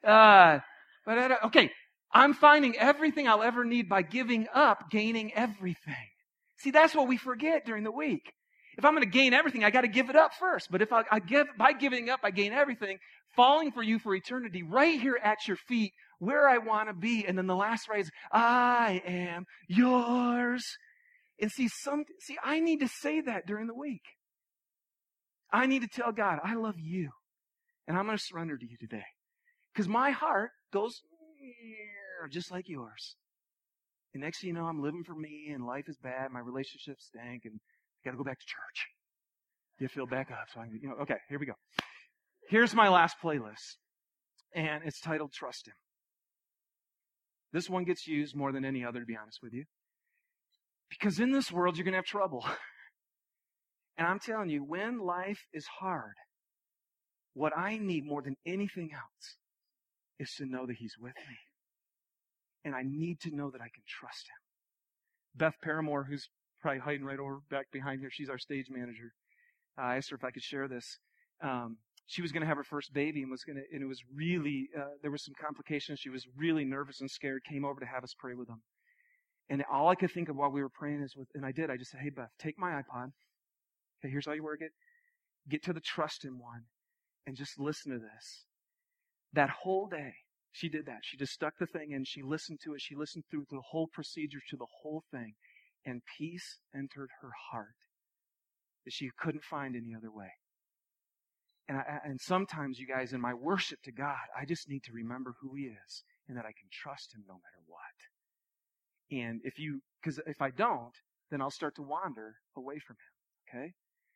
Uh, but, uh, okay. I'm finding everything I'll ever need by giving up, gaining everything. See, that's what we forget during the week. If I'm going to gain everything, I got to give it up first. But if I, I give, by giving up, I gain everything, falling for you for eternity, right here at your feet, where I want to be. And then the last phrase, I am yours. And see, some, see, I need to say that during the week. I need to tell God, I love you. And I'm going to surrender to you today. Because my heart goes just like yours. And next thing you know, I'm living for me and life is bad. My relationships stink and I got to go back to church. Get filled back up. So I, you know, okay, here we go. Here's my last playlist, and it's titled Trust Him. This one gets used more than any other, to be honest with you. Because in this world, you're going to have trouble. And I'm telling you, when life is hard, what I need more than anything else is to know that He's with me. And I need to know that I can trust Him. Beth Paramore, who's probably hiding right over back behind here. She's our stage manager. Uh, I asked her if I could share this. Um, she was going to have her first baby and was going to, and it was really, uh, there was some complications. She was really nervous and scared. Came over to have us pray with them. And all I could think of while we were praying is with, and I did. I just said, "Hey Beth, take my iPod. Okay, here's how you work it. Get to the trust in one, and just listen to this. That whole day, she did that. She just stuck the thing in. She listened to it. She listened through the whole procedure to the whole thing and peace entered her heart that she couldn't find any other way. And, I, and sometimes, you guys, in my worship to God, I just need to remember who He is and that I can trust Him no matter what. And if you, because if I don't, then I'll start to wander away from Him. Okay?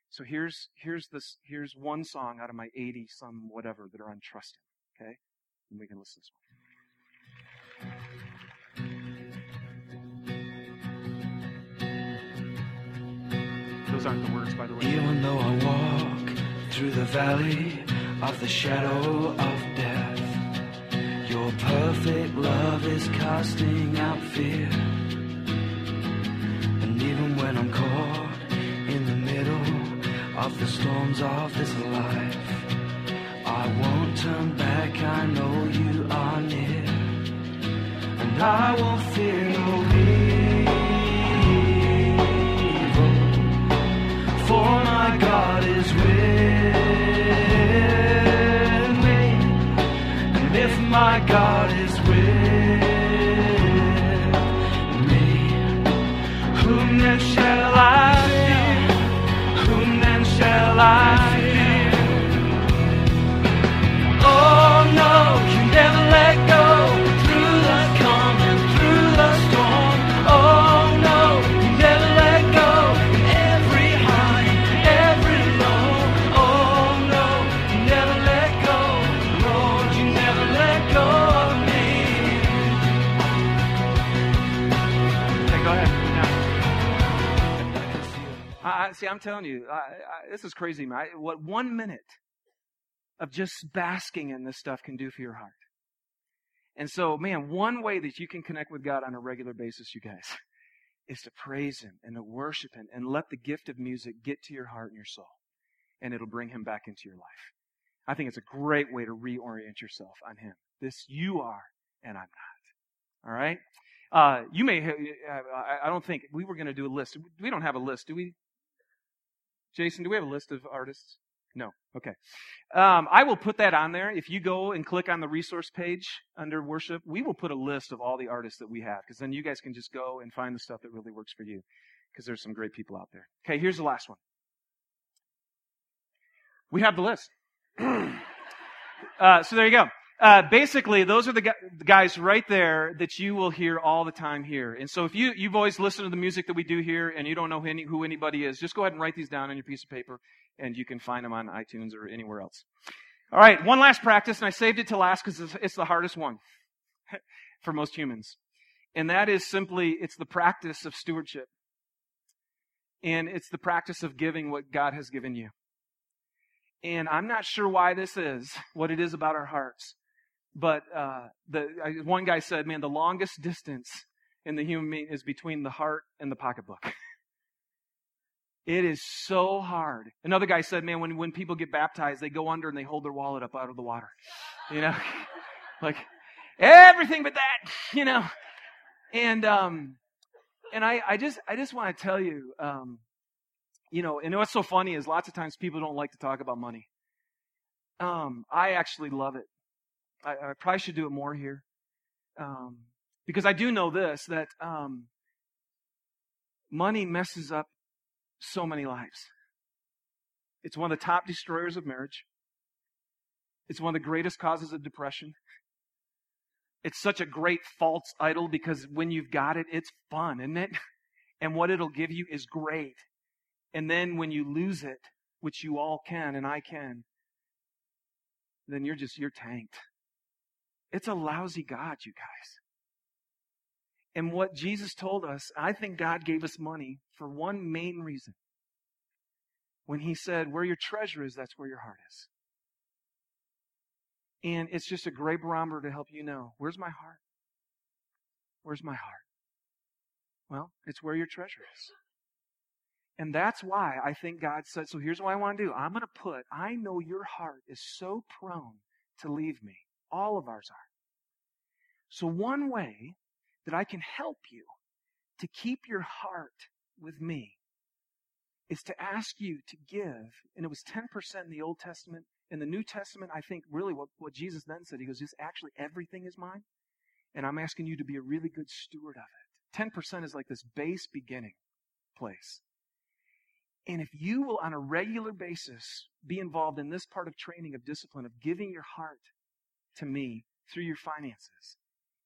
So here's here's this here's one song out of my 80 some whatever that are on trust Him. Okay? And we can listen to this one. Those aren't the words, by the way. Even though I walk through the valley of the shadow of death, your perfect love is casting out fear. And even when I'm caught in the middle of the storms of this life, I won't turn back, I know you are near. And I won't fear no evil, my God is with me, whom then shall I fear? Whom then shall I I'm telling you, I, I, this is crazy, man. What one minute of just basking in this stuff can do for your heart. And so, man, one way that you can connect with God on a regular basis, you guys, is to praise Him and to worship Him and let the gift of music get to your heart and your soul. And it'll bring Him back into your life. I think it's a great way to reorient yourself on Him. This you are, and I'm not. All right? Uh, you may, have, I don't think, we were going to do a list. We don't have a list, do we? Jason, do we have a list of artists? No. Okay. Um, I will put that on there. If you go and click on the resource page under worship, we will put a list of all the artists that we have because then you guys can just go and find the stuff that really works for you because there's some great people out there. Okay, here's the last one. We have the list. uh, so there you go. Uh, basically, those are the guys right there that you will hear all the time here. And so if you, you've always listened to the music that we do here and you don't know who, any, who anybody is, just go ahead and write these down on your piece of paper and you can find them on iTunes or anywhere else. All right, one last practice, and I saved it to last because it's, it's the hardest one for most humans. And that is simply, it's the practice of stewardship. And it's the practice of giving what God has given you. And I'm not sure why this is, what it is about our hearts. But uh, the one guy said, "Man, the longest distance in the human being is between the heart and the pocketbook." it is so hard. Another guy said, "Man, when when people get baptized, they go under and they hold their wallet up out of the water." You know, like everything but that. You know, and um, and I I just I just want to tell you, um, you know, and what's so funny is lots of times people don't like to talk about money. Um, I actually love it. I, I probably should do it more here. Um, because I do know this that um, money messes up so many lives. It's one of the top destroyers of marriage. It's one of the greatest causes of depression. It's such a great false idol because when you've got it, it's fun, isn't it? And what it'll give you is great. And then when you lose it, which you all can and I can, then you're just, you're tanked. It's a lousy God, you guys. And what Jesus told us, I think God gave us money for one main reason. When he said, Where your treasure is, that's where your heart is. And it's just a great barometer to help you know where's my heart? Where's my heart? Well, it's where your treasure is. And that's why I think God said, so here's what I want to do. I'm going to put, I know your heart is so prone to leave me. All of ours are. So, one way that I can help you to keep your heart with me is to ask you to give, and it was 10% in the Old Testament. In the New Testament, I think really what, what Jesus then said, he goes, just actually everything is mine. And I'm asking you to be a really good steward of it. 10% is like this base beginning place. And if you will, on a regular basis, be involved in this part of training of discipline, of giving your heart to me through your finances,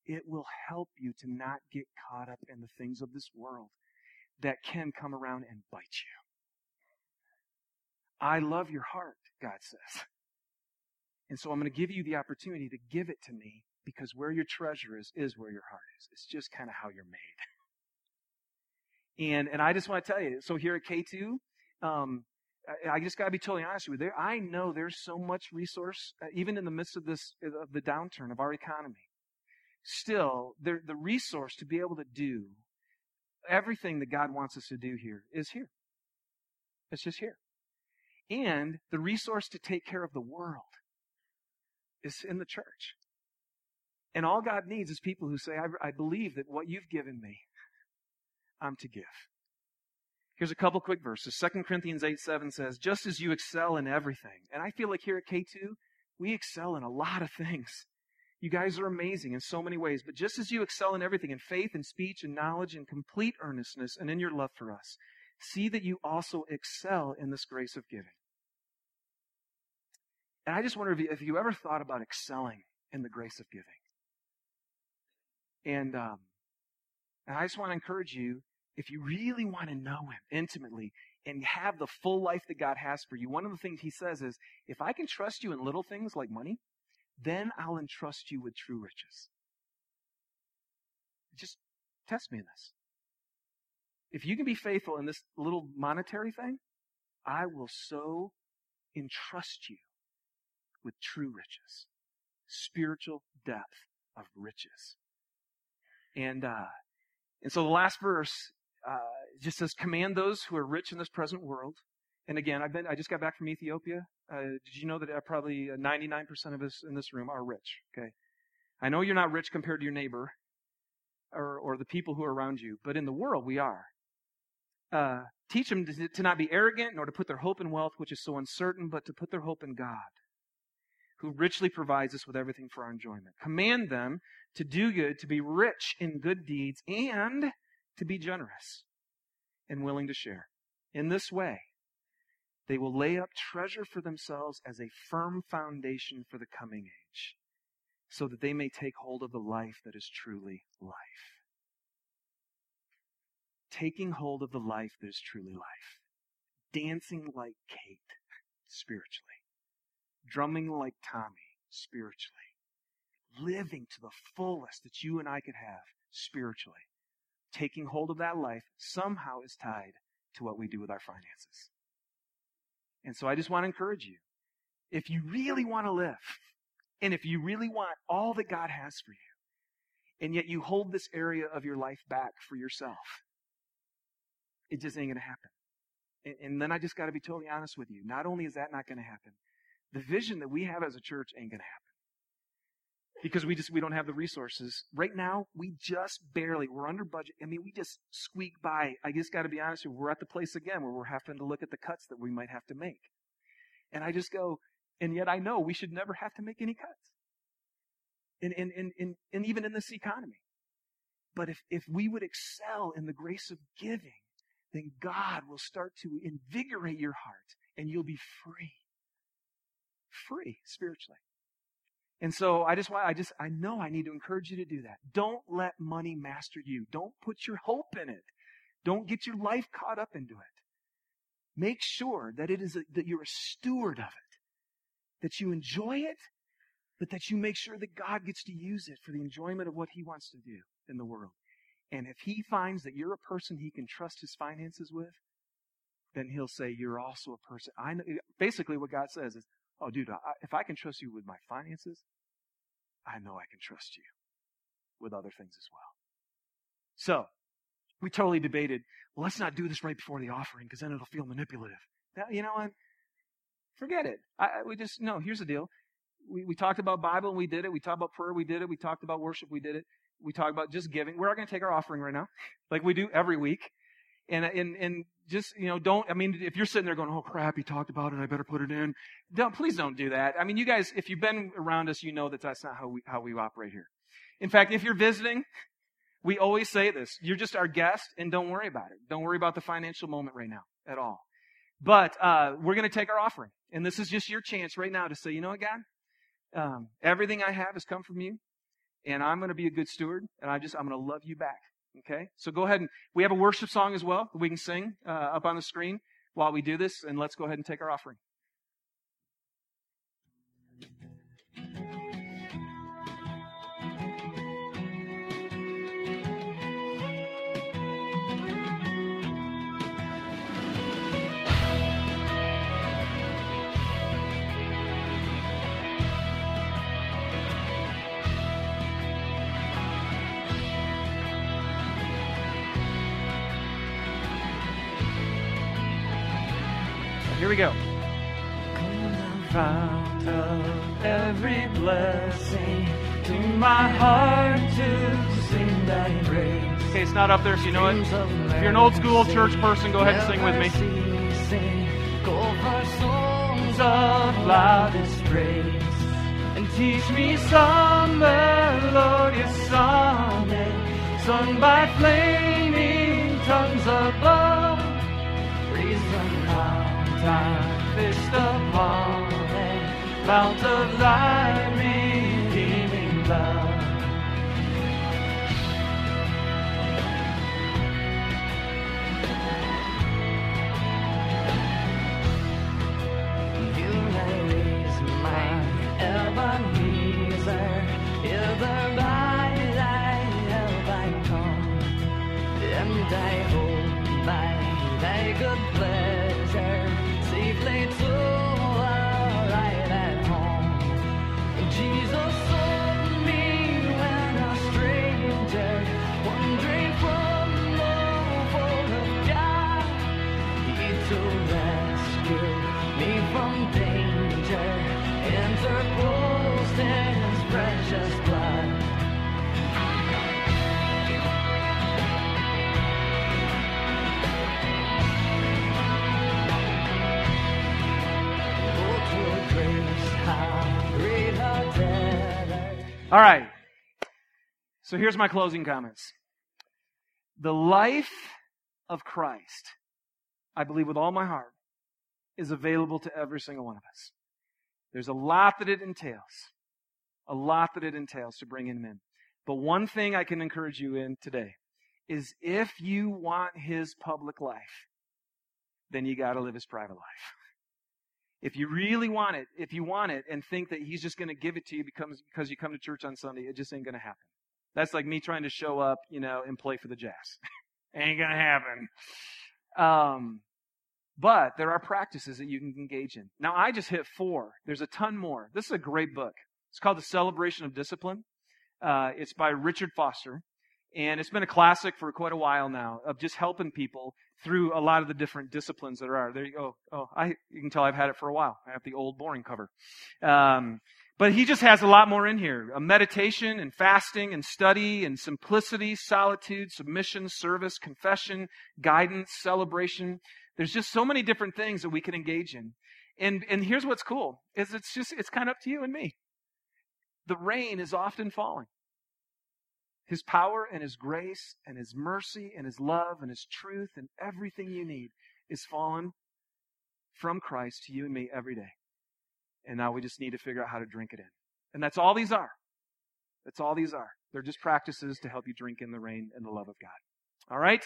it will help you to not get caught up in the things of this world that can come around and bite you. I love your heart, God says. And so I'm going to give you the opportunity to give it to me because where your treasure is, is where your heart is. It's just kind of how you're made. And, and I just want to tell you, so here at K2, um, I, just got to be totally honest with you. There, I know there's so much resource, uh, even in the midst of this, of the downturn of our economy. Still, there, the resource to be able to do everything that God wants us to do here is here. It's just here. And the resource to take care of the world is in the church. And all God needs is people who say, I, I believe that what you've given me, I'm to give. Here's a couple quick verses. 2 Corinthians 8 7 says, Just as you excel in everything. And I feel like here at K2, we excel in a lot of things. You guys are amazing in so many ways, but just as you excel in everything, in faith and speech and knowledge and complete earnestness and in your love for us, see that you also excel in this grace of giving. And I just wonder if you, if you ever thought about excelling in the grace of giving. And, um, and I just want to encourage you if you really want to know Him intimately and have the full life that God has for you, one of the things He says is, if I can trust you in little things like money, then I'll entrust you with true riches. Just test me in this. If you can be faithful in this little monetary thing, I will so entrust you with true riches, spiritual depth of riches. And uh, and so the last verse uh, just says, command those who are rich in this present world. And again, I've been, I just got back from Ethiopia. Uh, did you know that uh, probably 99% uh, of us in this room are rich? Okay. I know you're not rich compared to your neighbor or, or the people who are around you, but in the world we are. Uh, teach them to, to not be arrogant nor to put their hope in wealth, which is so uncertain, but to put their hope in God, who richly provides us with everything for our enjoyment. Command them to do good, to be rich in good deeds, and to be generous and willing to share. In this way, they will lay up treasure for themselves as a firm foundation for the coming age, so that they may take hold of the life that is truly life. Taking hold of the life that is truly life. Dancing like Kate, spiritually. Drumming like Tommy, spiritually. Living to the fullest that you and I could have, spiritually taking hold of that life somehow is tied to what we do with our finances. And so I just want to encourage you. If you really want to live, and if you really want all that God has for you, and yet you hold this area of your life back for yourself, it just ain't going to happen. And, and, then I just got to be totally honest with you. Not only is that not going to happen, the vision that we have as a church ain't going to happen because we just we don't have the resources. Right now we just barely we're under budget. I mean we just squeak by. I just got to be honest with you we're at the place again where we're having to look at the cuts that we might have to make. And i just go and yet i know we should never have to make any cuts. And and and, and, and even in this economy. But if if we would excel in the grace of giving then god will start to invigorate your heart and you'll be free. Free spiritually and so I just, want, I just, I know I need to encourage you to do that. Don't let money master you. Don't put your hope in it. Don't get your life caught up into it. Make sure that it is a, that you're a steward of it, that you enjoy it, but that you make sure that God gets to use it for the enjoyment of what He wants to do in the world. And if He finds that you're a person He can trust His finances with, then He'll say you're also a person. I know, basically what God says is, Oh, dude, I, if I can trust you with my finances, I know I can trust you with other things as well. So, we totally debated, well, let's not do this right before the offering because then it'll feel manipulative. You know what? Forget it. I, we just, no, here's the deal. We, we talked about Bible and we did it. We talked about prayer, we did it. We talked about worship, we did it. We talked about just giving. We're not going to take our offering right now, like we do every week. And, and, and just, you know, don't, I mean, if you're sitting there going, oh crap, he talked about it, I better put it in. Don't, please don't do that. I mean, you guys, if you've been around us, you know that that's not how we, how we operate here. In fact, if you're visiting, we always say this. You're just our guest and don't worry about it. Don't worry about the financial moment right now at all. But, uh, we're going to take our offering. And this is just your chance right now to say, you know what, God? Um, everything I have has come from you and I'm going to be a good steward and I just, I'm going to love you back. Okay? So go ahead and we have a worship song as well that we can sing uh, up on the screen while we do this, and let's go ahead and take our offering. Here we go. Fount of every blessing to my heart to sing thy praise. Okay, it's not up there, so you know it. If you're an old school church person, go ahead and sing with me. songs of loudest praise and teach me some melodious sonnet sung by flaming tongues above. Time fixed upon a fount of thy redeeming love. I my and hold by thy good pleasure All right. So here's my closing comments. The life of Christ, I believe with all my heart, is available to every single one of us. There's a lot that it entails. A lot that it entails to bring him in. But one thing I can encourage you in today is if you want his public life, then you gotta live his private life. If you really want it, if you want it and think that he's just going to give it to you because, because you come to church on Sunday, it just ain't going to happen. That's like me trying to show up, you know, and play for the Jazz. ain't going to happen. Um, but there are practices that you can engage in. Now, I just hit four. There's a ton more. This is a great book. It's called The Celebration of Discipline. Uh, it's by Richard Foster. And it's been a classic for quite a while now of just helping people through a lot of the different disciplines that are. There you go. Oh, I, you can tell I've had it for a while. I have the old boring cover. Um, but he just has a lot more in here. A meditation and fasting and study and simplicity, solitude, submission, service, confession, guidance, celebration. There's just so many different things that we can engage in. And, and here's what's cool is it's just, it's kind of up to you and me. The rain is often falling. His power and His grace and His mercy and His love and His truth and everything you need is fallen from Christ to you and me every day. And now we just need to figure out how to drink it in. And that's all these are. That's all these are. They're just practices to help you drink in the rain and the love of God. All right?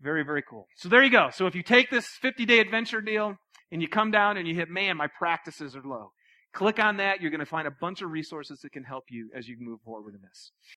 Very, very cool. So there you go. So if you take this 50 day adventure deal and you come down and you hit, man, my practices are low. Click on that. You're going to find a bunch of resources that can help you as you move forward in this.